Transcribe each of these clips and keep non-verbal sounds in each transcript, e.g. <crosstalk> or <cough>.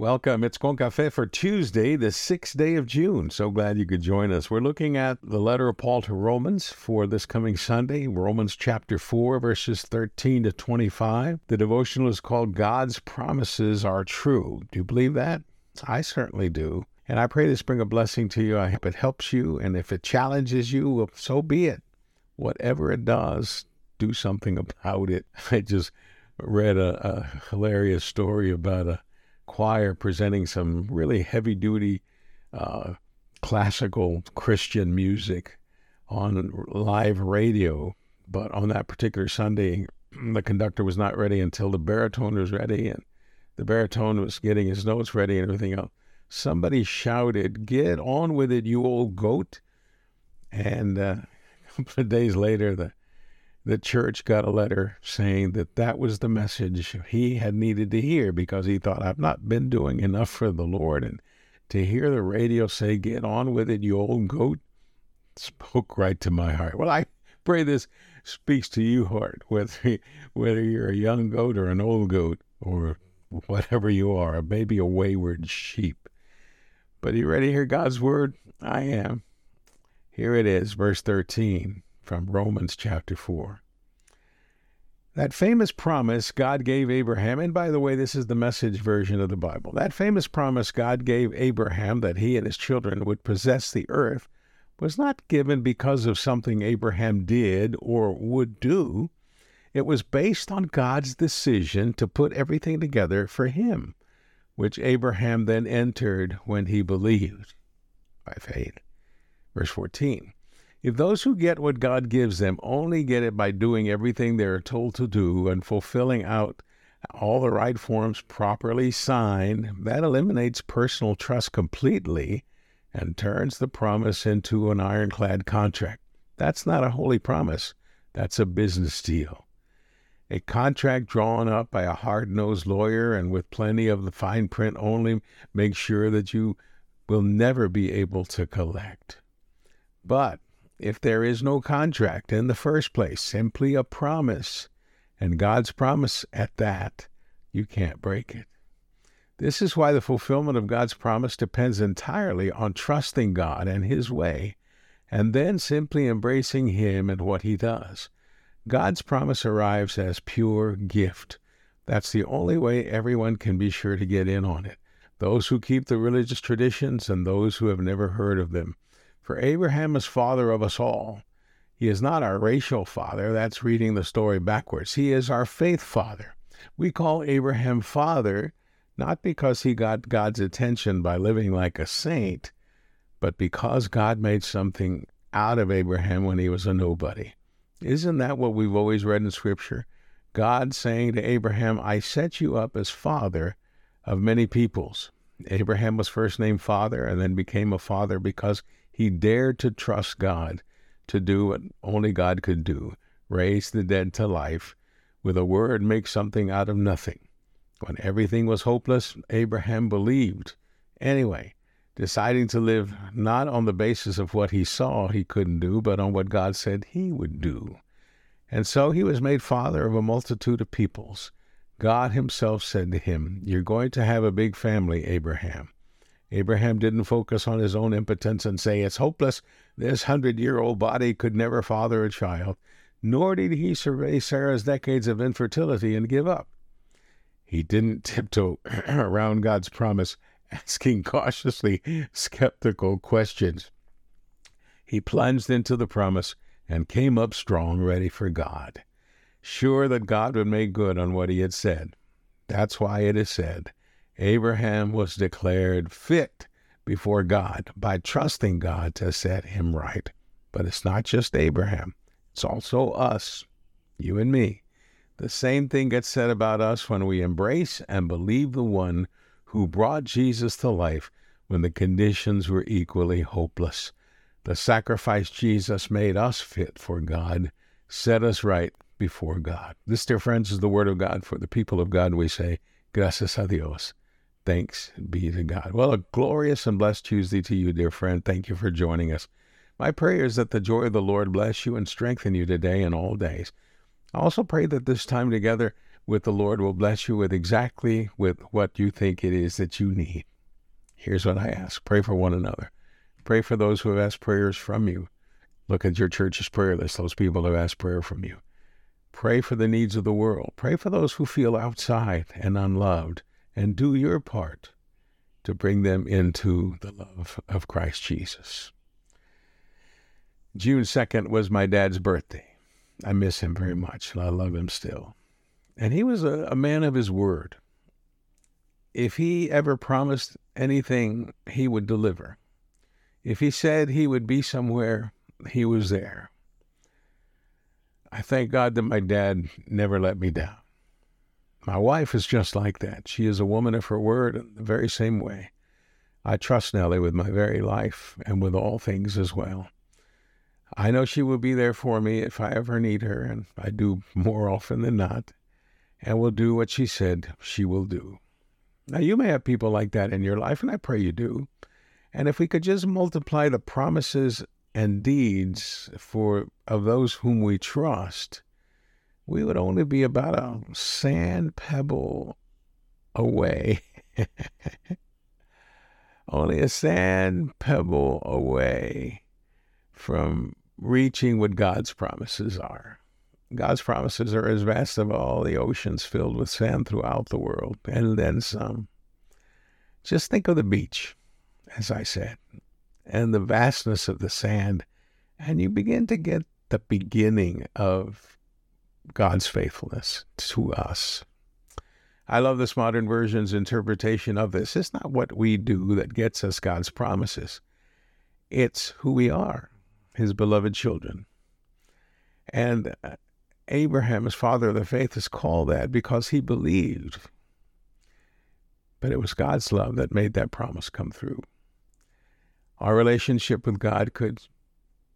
Welcome. It's Con Cafe for Tuesday, the sixth day of June. So glad you could join us. We're looking at the letter of Paul to Romans for this coming Sunday, Romans chapter 4, verses 13 to 25. The devotional is called God's Promises Are True. Do you believe that? I certainly do. And I pray this bring a blessing to you. I hope it helps you. And if it challenges you, well, so be it. Whatever it does, do something about it. <laughs> I just read a, a hilarious story about a choir presenting some really heavy duty uh, classical Christian music on live radio. But on that particular Sunday, <clears throat> the conductor was not ready until the baritone was ready, and the baritone was getting his notes ready and everything else. Somebody shouted, Get on with it, you old goat. And uh, <laughs> a couple of days later, the the church got a letter saying that that was the message he had needed to hear because he thought, I've not been doing enough for the Lord. And to hear the radio say, Get on with it, you old goat, spoke right to my heart. Well, I pray this speaks to you, heart, whether, whether you're a young goat or an old goat or whatever you are, maybe a wayward sheep. But are you ready to hear God's word? I am. Here it is, verse 13 from Romans chapter 4. That famous promise God gave Abraham, and by the way, this is the message version of the Bible. That famous promise God gave Abraham that he and his children would possess the earth was not given because of something Abraham did or would do. It was based on God's decision to put everything together for him, which Abraham then entered when he believed by faith. Verse 14 if those who get what God gives them only get it by doing everything they are told to do and fulfilling out all the right forms properly signed, that eliminates personal trust completely and turns the promise into an ironclad contract. That's not a holy promise, that's a business deal. A contract drawn up by a hard nosed lawyer and with plenty of the fine print only makes sure that you will never be able to collect. But if there is no contract in the first place, simply a promise, and God's promise at that, you can't break it. This is why the fulfillment of God's promise depends entirely on trusting God and His way, and then simply embracing Him and what He does. God's promise arrives as pure gift. That's the only way everyone can be sure to get in on it those who keep the religious traditions and those who have never heard of them. For Abraham is father of us all. He is not our racial father. That's reading the story backwards. He is our faith father. We call Abraham father not because he got God's attention by living like a saint, but because God made something out of Abraham when he was a nobody. Isn't that what we've always read in Scripture? God saying to Abraham, I set you up as father of many peoples. Abraham was first named father and then became a father because he dared to trust God to do what only God could do raise the dead to life, with a word make something out of nothing. When everything was hopeless, Abraham believed. Anyway, deciding to live not on the basis of what he saw he couldn't do, but on what God said he would do. And so he was made father of a multitude of peoples. God himself said to him, You're going to have a big family, Abraham. Abraham didn't focus on his own impotence and say, It's hopeless. This hundred year old body could never father a child. Nor did he survey Sarah's decades of infertility and give up. He didn't tiptoe <clears throat> around God's promise, <laughs> asking cautiously skeptical questions. He plunged into the promise and came up strong, ready for God, sure that God would make good on what he had said. That's why it is said, Abraham was declared fit before God by trusting God to set him right. But it's not just Abraham, it's also us, you and me. The same thing gets said about us when we embrace and believe the one who brought Jesus to life when the conditions were equally hopeless. The sacrifice Jesus made us fit for God, set us right before God. This, dear friends, is the word of God for the people of God. We say, Gracias a Dios. Thanks be to God. Well, a glorious and blessed Tuesday to you, dear friend. Thank you for joining us. My prayer is that the joy of the Lord bless you and strengthen you today and all days. I also pray that this time together with the Lord will bless you with exactly with what you think it is that you need. Here's what I ask. Pray for one another. Pray for those who have asked prayers from you. Look at your church's prayer list, those people who have asked prayer from you. Pray for the needs of the world. Pray for those who feel outside and unloved, and do your part to bring them into the love of Christ Jesus. June 2nd was my dad's birthday. I miss him very much, and I love him still. And he was a, a man of his word. If he ever promised anything, he would deliver. If he said he would be somewhere, he was there. I thank God that my dad never let me down. My wife is just like that. She is a woman of her word in the very same way. I trust Nellie with my very life and with all things as well. I know she will be there for me if I ever need her, and I do more often than not, and will do what she said she will do. Now, you may have people like that in your life, and I pray you do. And if we could just multiply the promises and deeds for of those whom we trust, we would only be about a sand pebble away. <laughs> only a sand pebble away from reaching what God's promises are. God's promises are as vast as all the oceans filled with sand throughout the world, and then some. Just think of the beach, as I said, and the vastness of the sand, and you begin to get the beginning of God's faithfulness to us. I love this modern version's interpretation of this. It's not what we do that gets us God's promises, it's who we are his beloved children. And uh, Abraham, his father of the faith, is called that because he believed. But it was God's love that made that promise come through. Our relationship with God could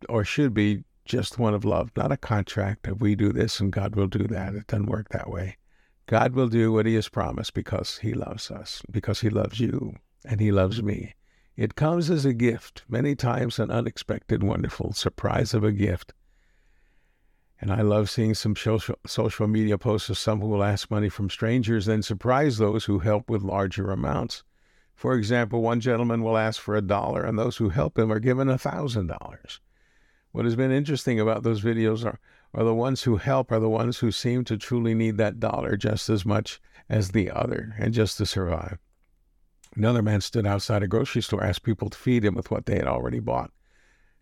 or should be just one of love, not a contract of we do this and God will do that. It doesn't work that way. God will do what he has promised because he loves us, because he loves you and he loves me. It comes as a gift, many times an unexpected, wonderful surprise of a gift. And I love seeing some social, media posts of some who will ask money from strangers, then surprise those who help with larger amounts. For example, one gentleman will ask for a dollar, and those who help him are given a thousand dollars. What has been interesting about those videos are, are the ones who help are the ones who seem to truly need that dollar just as much as the other and just to survive. Another man stood outside a grocery store, asked people to feed him with what they had already bought.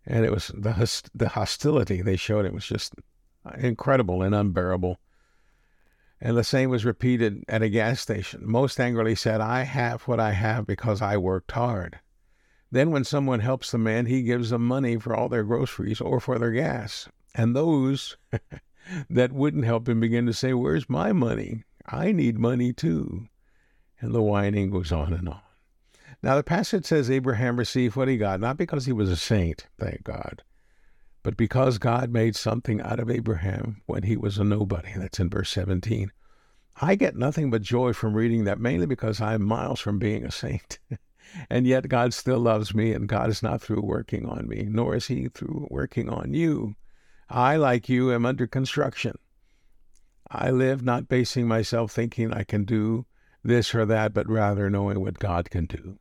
And it was the, the hostility they showed him was just incredible and unbearable. And the same was repeated at a gas station. Most angrily said, I have what I have because I worked hard. Then, when someone helps the man, he gives them money for all their groceries or for their gas. And those <laughs> that wouldn't help him begin to say, Where's my money? I need money too. And the whining goes on and on. Now, the passage says Abraham received what he got, not because he was a saint, thank God, but because God made something out of Abraham when he was a nobody. That's in verse 17. I get nothing but joy from reading that, mainly because I'm miles from being a saint. <laughs> and yet God still loves me, and God is not through working on me, nor is He through working on you. I, like you, am under construction. I live not basing myself thinking I can do this or that, but rather knowing what God can do.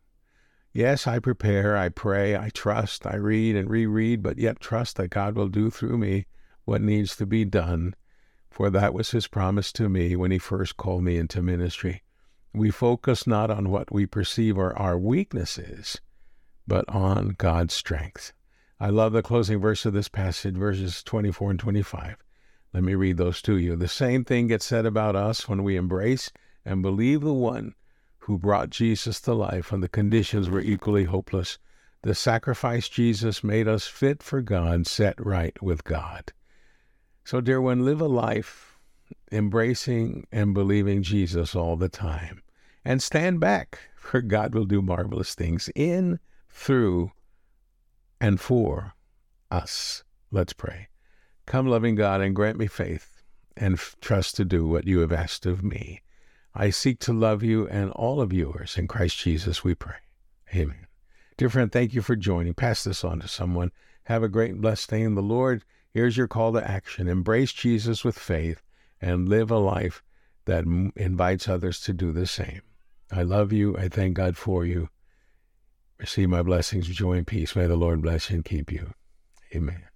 Yes, I prepare, I pray, I trust, I read and reread, but yet trust that God will do through me what needs to be done, for that was His promise to me when He first called me into ministry. We focus not on what we perceive are our weaknesses, but on God's strength. I love the closing verse of this passage, verses 24 and 25. Let me read those to you. The same thing gets said about us when we embrace and believe the one who brought Jesus to life when the conditions were equally hopeless. The sacrifice Jesus made us fit for God, set right with God. So, dear one, live a life embracing and believing Jesus all the time. And stand back, for God will do marvelous things in, through, and for us. Let's pray. Come, loving God, and grant me faith and f- trust to do what you have asked of me. I seek to love you and all of yours. In Christ Jesus, we pray. Amen. Dear friend, thank you for joining. Pass this on to someone. Have a great blessed day in the Lord. Here's your call to action embrace Jesus with faith and live a life that invites others to do the same. I love you. I thank God for you. Receive my blessings, joy, and peace. May the Lord bless you and keep you. Amen.